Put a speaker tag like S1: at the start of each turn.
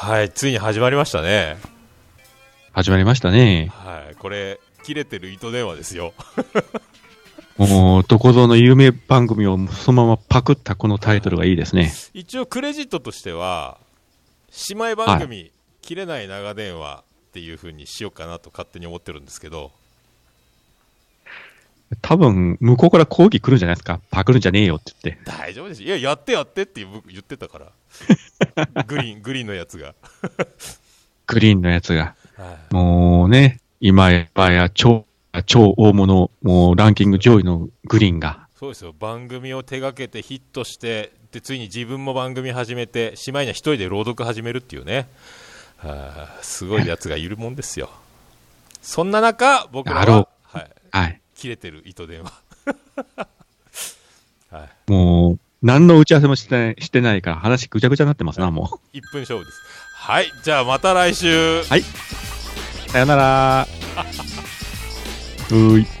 S1: はい、ついに始まりましたね。
S2: 始まりましたね。
S1: はい、これ、切れてる糸電話ですよ。
S2: もう、どこぞの有名番組をそのままパクったこのタイトルがいいですね。
S1: 一応クレジットとしては、姉妹番組、切れない長電話っていう風にしようかなと勝手に思ってるんですけど、
S2: 多分、向こうから抗議来るんじゃないですか？パクるんじゃねえよって言って。
S1: 大丈夫です。いや、やってやってって僕言ってたから。グリーン、グリーンのやつが。
S2: グリーンのやつが。
S1: はい
S2: もうね、今やや超、超大物、もうランキング上位のグリーンが。
S1: そうですよ。番組を手掛けてヒットして、で、ついに自分も番組始めて、しまいには一人で朗読始めるっていうね。はあ、すごいやつがいるもんですよ。そんな中、僕ら
S2: あろ
S1: は。切れてる糸電話。はい。
S2: もう、何の打ち合わせもしてない、してないから話ぐちゃぐちゃになってますな、も
S1: 1分勝負です。はい。じゃあまた来週。
S2: う。さよなら。うーい。